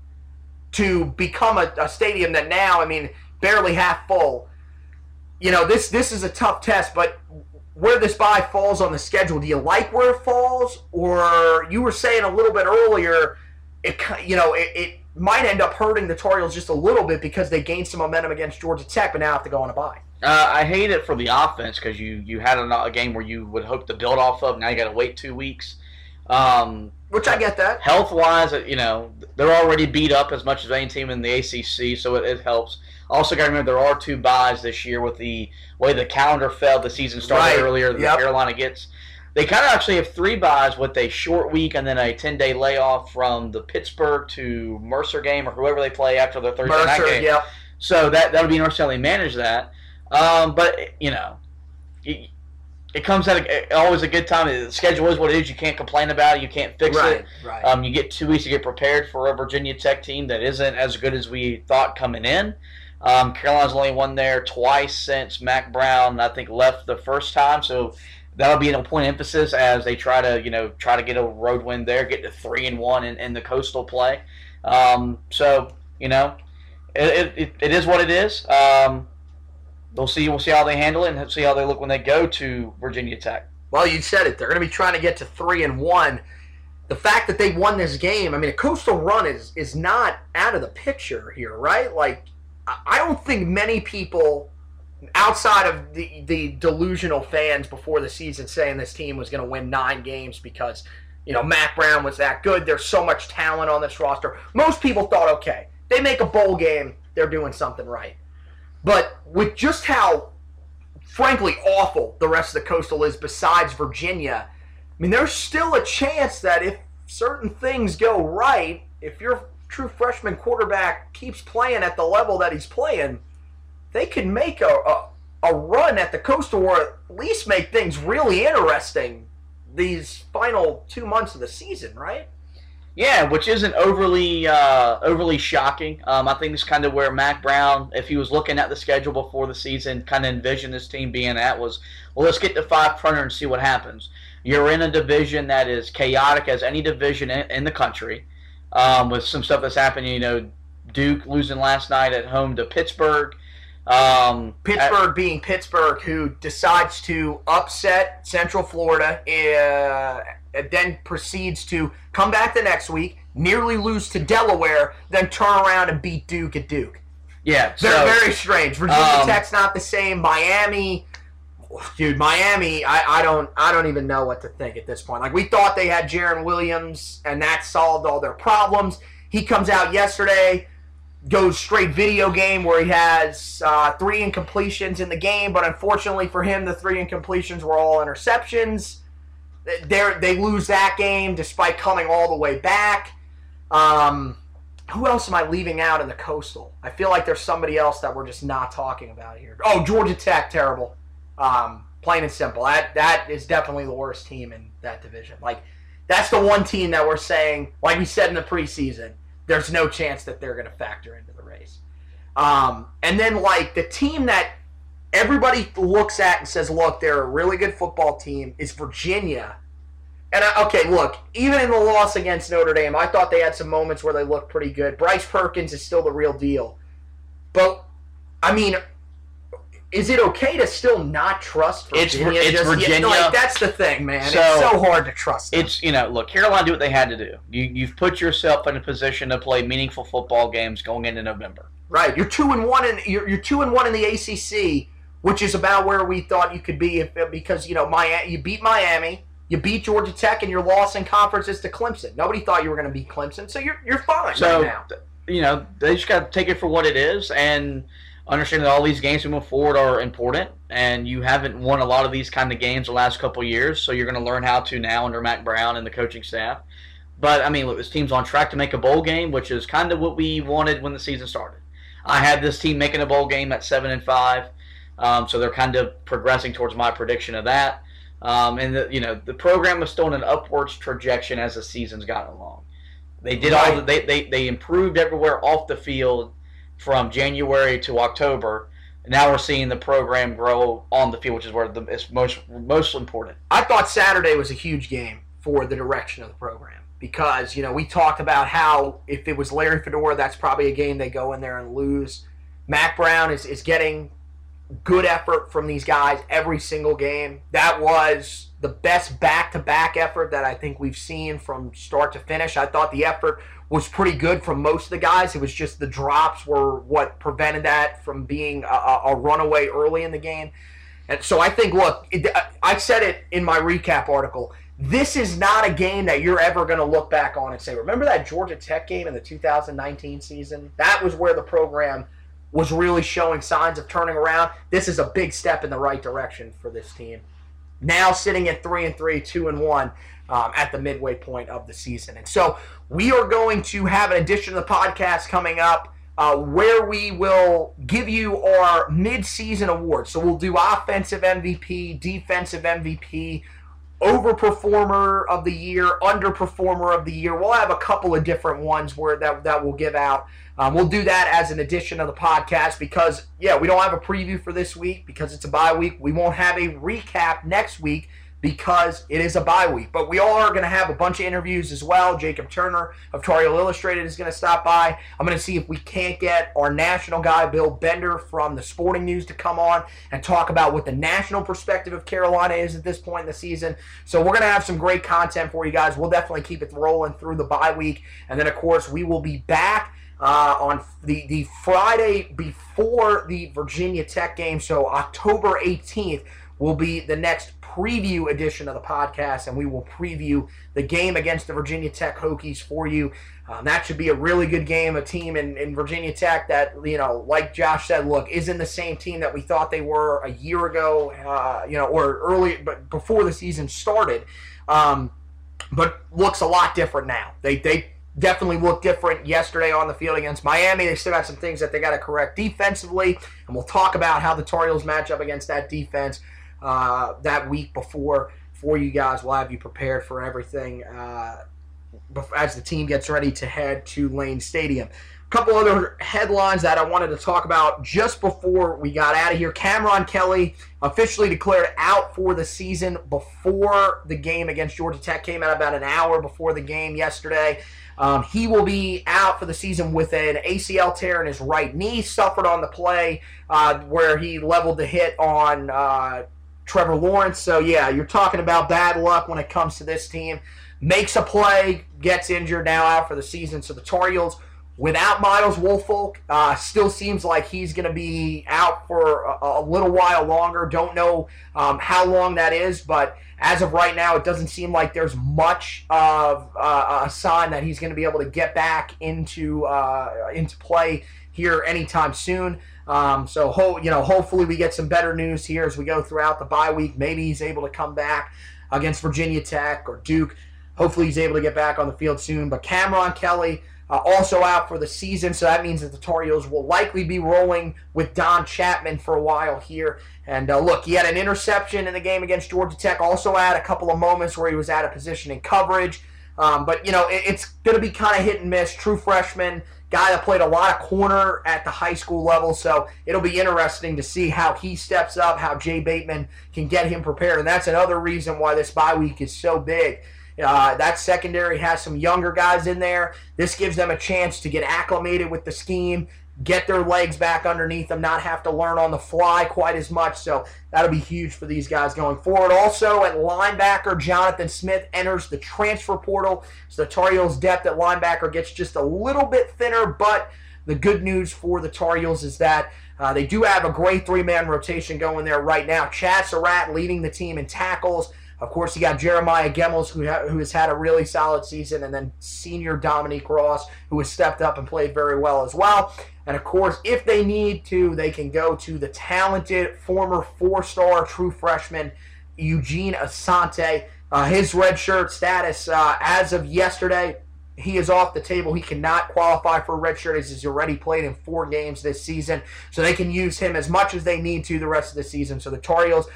to become a, a stadium that now, I mean, barely half full. You know, this this is a tough test, but where this bye falls on the schedule, do you like where it falls, or you were saying a little bit earlier, it you know it, it might end up hurting the Tar Heels just a little bit because they gained some momentum against Georgia Tech, but now have to go on a bye. Uh, I hate it for the offense because you you had a, a, game where you would hope to build off of. Now you got to wait two weeks. Um, Which I get that. Health wise, you know, they're already beat up as much as any team in the ACC, so it, it helps. Also, got to remember there are two byes this year with the way the calendar fell. The season started right. earlier than yep. Carolina gets. They kind of actually have three byes with a short week and then a 10 day layoff from the Pittsburgh to Mercer game or whoever they play after the Thursday Mercer, night game. Yep. So that, that'll be interesting how they manage that. Um, but, you know, it comes at a, always a good time. The schedule is what it is. You can't complain about it. You can't fix right, it. Right. Um, you get two weeks to get prepared for a Virginia Tech team that isn't as good as we thought coming in. Um, Carolina's only won there twice since Mack Brown, I think, left the first time. So that'll be an point of emphasis as they try to, you know, try to get a road win there, get to three and one in, in the coastal play. Um, so you know, it, it, it is what it is. Um, we'll see. We'll see how they handle it and see how they look when they go to Virginia Tech. Well, you said it. They're going to be trying to get to three and one. The fact that they won this game, I mean, a coastal run is is not out of the picture here, right? Like, I don't think many people outside of the the delusional fans before the season saying this team was going to win nine games because you know Mack Brown was that good. There's so much talent on this roster. Most people thought, okay, they make a bowl game, they're doing something right. But with just how, frankly, awful the rest of the Coastal is, besides Virginia, I mean, there's still a chance that if certain things go right, if your true freshman quarterback keeps playing at the level that he's playing, they could make a, a, a run at the Coastal or at least make things really interesting these final two months of the season, right? Yeah, which isn't overly uh, overly shocking. Um, I think it's kind of where Mack Brown, if he was looking at the schedule before the season, kind of envisioned this team being at was, well, let's get to 500 and see what happens. You're in a division that is chaotic as any division in, in the country, um, with some stuff that's happening. You know, Duke losing last night at home to Pittsburgh. Um, Pittsburgh at, being Pittsburgh, who decides to upset Central Florida. Uh, then proceeds to come back the next week, nearly lose to Delaware, then turn around and beat Duke at Duke. Yeah, so, very very strange. Virginia um, Tech's not the same. Miami, dude, Miami, I, I don't I don't even know what to think at this point. Like we thought they had Jarren Williams and that solved all their problems. He comes out yesterday. goes straight video game where he has uh, three incompletions in the game, but unfortunately for him, the three incompletions were all interceptions. They they lose that game despite coming all the way back. Um, who else am I leaving out in the coastal? I feel like there's somebody else that we're just not talking about here. Oh, Georgia Tech, terrible. Um, plain and simple. That that is definitely the worst team in that division. Like that's the one team that we're saying, like we said in the preseason, there's no chance that they're going to factor into the race. Um, and then like the team that everybody looks at and says, look, they're a really good football team is Virginia. And I, okay, look, even in the loss against Notre Dame, I thought they had some moments where they looked pretty good. Bryce Perkins is still the real deal. But I mean, is it okay to still not trust Virginia? It's, it's Just- Virginia. like that's the thing, man. So- it's so hard to trust. Them. It's you know, look, Carolina did what they had to do. You you've put yourself in a position to play meaningful football games going into November. right. You're two and one in you're, you're two and one in the ACC, which is about where we thought you could be if because you know Miami, you beat Miami, you beat Georgia Tech, and your loss in conference is to Clemson. Nobody thought you were going to beat Clemson, so you're you're fine So right now. you know, they just got to take it for what it is and understand that all these games moving forward are important. And you haven't won a lot of these kind of games the last couple of years, so you're going to learn how to now under Mack Brown and the coaching staff. But I mean, look, this team's on track to make a bowl game, which is kind of what we wanted when the season started. I had this team making a bowl game at seven and five, um, so they're kind of progressing towards my prediction of that. Um, and the, you know, the program is still in an upwards trajectory as the season's gotten along. They did all the, they, they they improved everywhere off the field from January to October. Now we're seeing the program grow on the field, which is where the, it's most most important. I thought Saturday was a huge game for the direction of the program because you know we talked about how if it was Larry Fedora, that's probably a game they go in there and lose. Mack Brown is, is getting good effort from these guys every single game. That was the best back to back effort that I think we've seen from start to finish. I thought the effort was pretty good from most of the guys. It was just the drops were what prevented that from being a, a runaway early in the game. And so I think, look, it, I said it in my recap article. This is not a game that you're ever going to look back on and say, remember that Georgia Tech game in the 2019 season? That was where the program was really showing signs of turning around. This is a big step in the right direction for this team. Now sitting at three and three, two and one um, at the midway point of the season, and so we are going to have an edition of the podcast coming up uh, where we will give you our mid-season awards. So we'll do offensive MVP, defensive MVP, overperformer of the year, underperformer of the year. We'll have a couple of different ones where that that we'll give out. Um, we'll do that as an addition of the podcast because yeah, we don't have a preview for this week because it's a bye week. We won't have a recap next week because it is a bye week. But we are going to have a bunch of interviews as well. Jacob Turner of Tar Heel Illustrated is going to stop by. I'm going to see if we can't get our national guy, Bill Bender from the Sporting News, to come on and talk about what the national perspective of Carolina is at this point in the season. So we're going to have some great content for you guys. We'll definitely keep it rolling through the bye week. And then, of course, we will be back uh, on the, the Friday before the Virginia Tech game. So October 18th will be the next preview edition of the podcast, and we will preview the game against the Virginia Tech Hokies for you. Um, that should be a really good game. A team in, in Virginia Tech that, you know, like Josh said, look, isn't the same team that we thought they were a year ago, uh, you know, or early, but before the season started. Um, but looks a lot different now. They, they definitely looked different yesterday on the field against Miami. They still got some things that they got to correct defensively, and we'll talk about how the Tar Heels match up against that defense uh, that week before for you guys. We'll have you prepared for everything uh, as the team gets ready to head to Lane Stadium. A couple other headlines that I wanted to talk about just before we got out of here. Cameron Kelly officially declared out for the season before the game against Georgia Tech came out about an hour before the game yesterday. Um, he will be out for the season with an ACL tear in his right knee, suffered on the play uh, where he leveled the hit on uh, Trevor Lawrence. So, yeah, you're talking about bad luck when it comes to this team. Makes a play, gets injured, now out for the season. So the Tar without Miles Wolfolk. Uh, still seems like he's going to be out for a, a, little while longer. Don't know um, how long that is, but as of right now, it doesn't seem like there's much of uh, a sign that he's going to be able to get back into uh, into play here anytime soon. Um, so, ho- you know, hopefully we get some better news here as we go throughout the bye week. Maybe he's able to come back against Virginia Tech or Duke. Hopefully he's able to get back on the field soon. But Cameron Kelly uh, also out for the season, so that means that the Tar Heels will likely be rolling with Don Chapman for a while here. And uh, look, he had an interception in the game against Georgia Tech. Also had a couple of moments where he was out of position in coverage. Um, but you know, it, it's going to be kind of hit and miss. True freshman guy that played a lot of corner at the high school level. So it'll be interesting to see how he steps up, how Jay Bateman can get him prepared. And that's another reason why this bye week is so big uh, that secondary has some younger guys in there. This gives them a chance to get acclimated with the scheme, get their legs back underneath them, not have to learn on the fly quite as much. So that'll be huge for these guys going forward. Also, at linebacker, Jonathan Smith enters the transfer portal. So the Tar Heels' depth at linebacker gets just a little bit thinner, but the good news for the Tar Heels is that uh, they do have a great three-man rotation going there right now. Chad Surratt leading the team in tackles. Of course, you got Jeremiah Gemmels, who, ha- who has had a really solid season, and then senior Dominique Ross, who has stepped up and played very well as well. And of course, if they need to, they can go to the talented former four star true freshman Eugene Asante. Uh, his redshirt status uh, as of yesterday, he is off the table. He cannot qualify for a redshirt as he's already played in four games this season. So they can use him as much as they need to the rest of the season. So the Tar Heels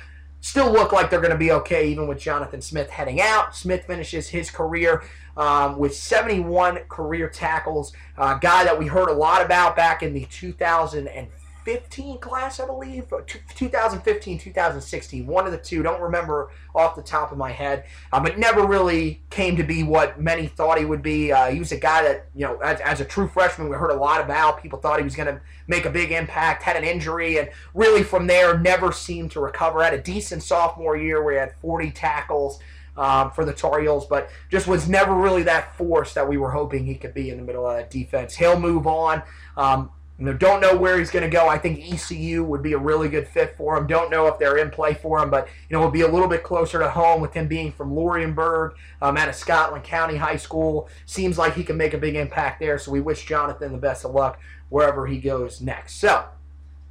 still look like they're going to be okay, even with Jonathan Smith heading out. Smith finishes his career um, with 71 career tackles. A guy that we heard a lot about back in the 2004 15 class, I believe, 2015, 2016, one of the two. Don't remember off the top of my head. Um, it never really came to be what many thought he would be. Uh, he was a guy that, you know, as, as a true freshman, we heard a lot about. People thought he was going to make a big impact, had an injury, and really from there never seemed to recover. Had a decent sophomore year where he had 40 tackles. Um, for the Tar Heels, but just was never really that force that we were hoping he could be in the middle of that defense. He'll move on. Um, you know, don't know where he's going to go. I think ECU would be a really good fit for him. Don't know if they're in play for him, but you know, will be a little bit closer to home with him being from Laurinburg, um, out of Scotland County High School. Seems like he can make a big impact there. So we wish Jonathan the best of luck wherever he goes next. So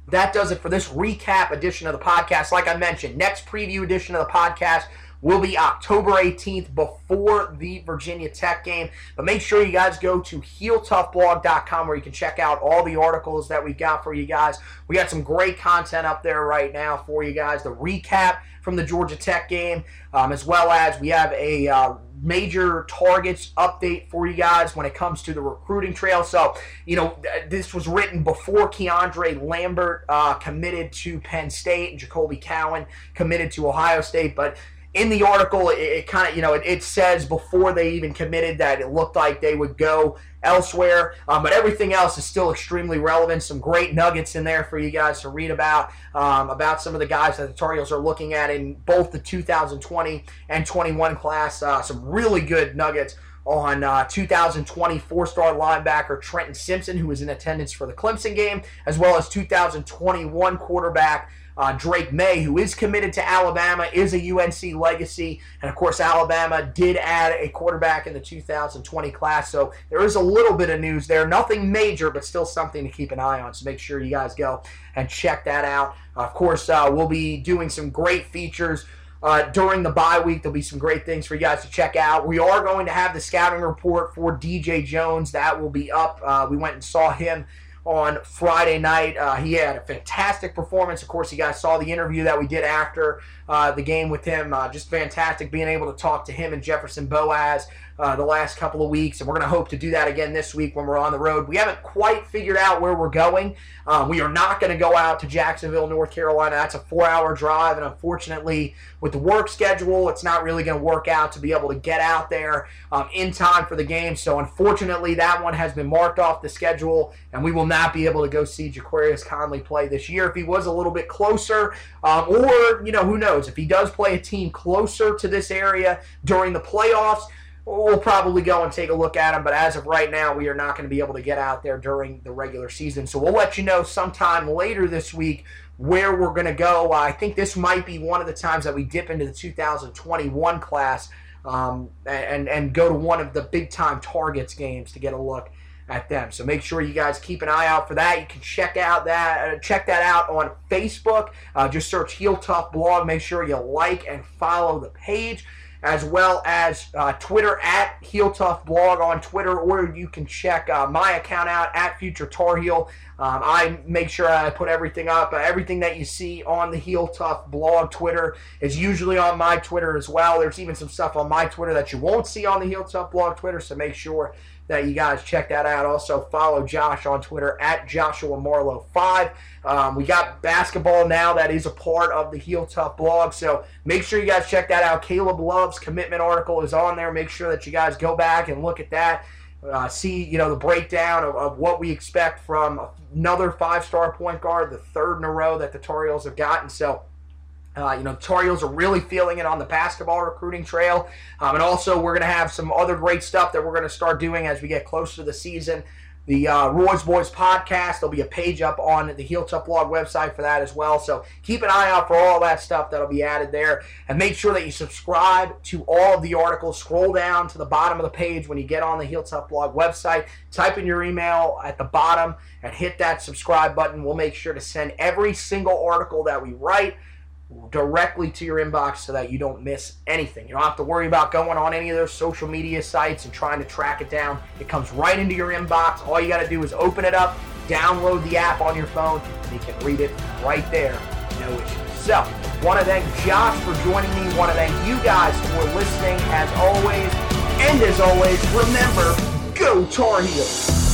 that does it for this recap edition of the podcast. Like I mentioned, next preview edition of the podcast will be October 18th before the Virginia Tech game. But make sure you guys go to heeltoughblog.com where you can check out all the articles that we've got for you guys. We got some great content up there right now for you guys. The recap from the Georgia Tech game, um, as well as we have a uh, major targets update for you guys when it comes to the recruiting trail. So, you know, this was written before Keandre Lambert uh, committed to Penn State and Jacolby Cowan committed to Ohio State, but in the article, it, it kind of, you know, it, it, says before they even committed that it looked like they would go elsewhere. Um, but everything else is still extremely relevant. Some great nuggets in there for you guys to read about, um, about some of the guys that the Tar Heels are looking at in both the 2020 and 21 class. Uh, some really good nuggets on uh, 2020 four-star linebacker Trenton Simpson, who was in attendance for the Clemson game, as well as 2021 quarterback uh, Drake Maye, who is committed to Alabama, is a UNC legacy. And of course, Alabama did add a quarterback in the 2020 class. So there is a little bit of news there. Nothing major, but still something to keep an eye on. So make sure you guys go and check that out. Uh, of course, uh, we'll be doing some great features. Uh, during the bye week. There'll be some great things for you guys to check out. We are going to have the scouting report for DJ Jones. That will be up. Uh, we went and saw him on Friday night. Uh, he had a fantastic performance. Of course, you guys saw the interview that we did after uh, the game with him. Uh, just fantastic being able to talk to him and Jefferson Boaz uh, the last couple of weeks, and we're going to hope to do that again this week when we're on the road. We haven't quite figured out where we're going. Um, we are not going to go out to Jacksonville, North Carolina. That's a four-hour drive, and unfortunately, with the work schedule, it's not really going to work out to be able to get out there um, in time for the game. So, unfortunately, that one has been marked off the schedule, and we will not be able to go see Jaquarius Conley play this year. If he was a little bit closer, um, or you know, who knows if he does play a team closer to this area during the playoffs we'll probably go and take a look at him. But as of right now, we are not going to be able to get out there during the regular season. So we'll let you know sometime later this week where we're going to go. I think this might be one of the times that we dip into the 2021 class um, and and go to one of the big time targets games to get a look at them. So make sure you guys keep an eye out for that. You can check out that uh, check that out on Facebook. Uh, just search Heel Tough Blog. Make sure you like and follow the page as well as uh, Twitter at Heel Tough Blog on Twitter, or you can check uh, my account out at Future Tar Heel. Um, I make sure I put everything up. Uh, everything that you see on the Heel Tough Blog Twitter is usually on my Twitter as well. There's even some stuff on my Twitter that you won't see on the Heel Tough Blog Twitter, so make sure that you guys check that out. Also, follow Josh on Twitter at Joshua Marlowe 5. Um, we got basketball now that is a part of the Heel Tough blog, so make sure you guys check that out. Caleb Love's commitment article is on there. Make sure that you guys go back and look at that. Uh, see, you know, the breakdown of, of what we expect from another five-star point guard, the third in a row that the Tar Heels have gotten. So, uh, you know, Tar Heels are really feeling it on the basketball recruiting trail. Um, and also, we're going to have some other great stuff that we're going to start doing as we get closer to the season. The uh, Roy's Boys podcast, there'll be a page up on the Heel Tough Blog website for that as well. So keep an eye out for all that stuff that'll be added there. And make sure that you subscribe to all of the articles. Scroll down to the bottom of the page when you get on the Heel Tough Blog website. Type in your email at the bottom and hit that subscribe button. We'll make sure to send every single article that we write directly to your inbox so that you don't miss anything. You don't have to worry about going on any of those social media sites and trying to track it down. It comes right into your inbox. All you got to do is open it up, download the app on your phone, and you can read it right there. No issues. So, want to thank Josh for joining me. Want to thank you guys for listening as always. And as always, remember, go Tar Heels.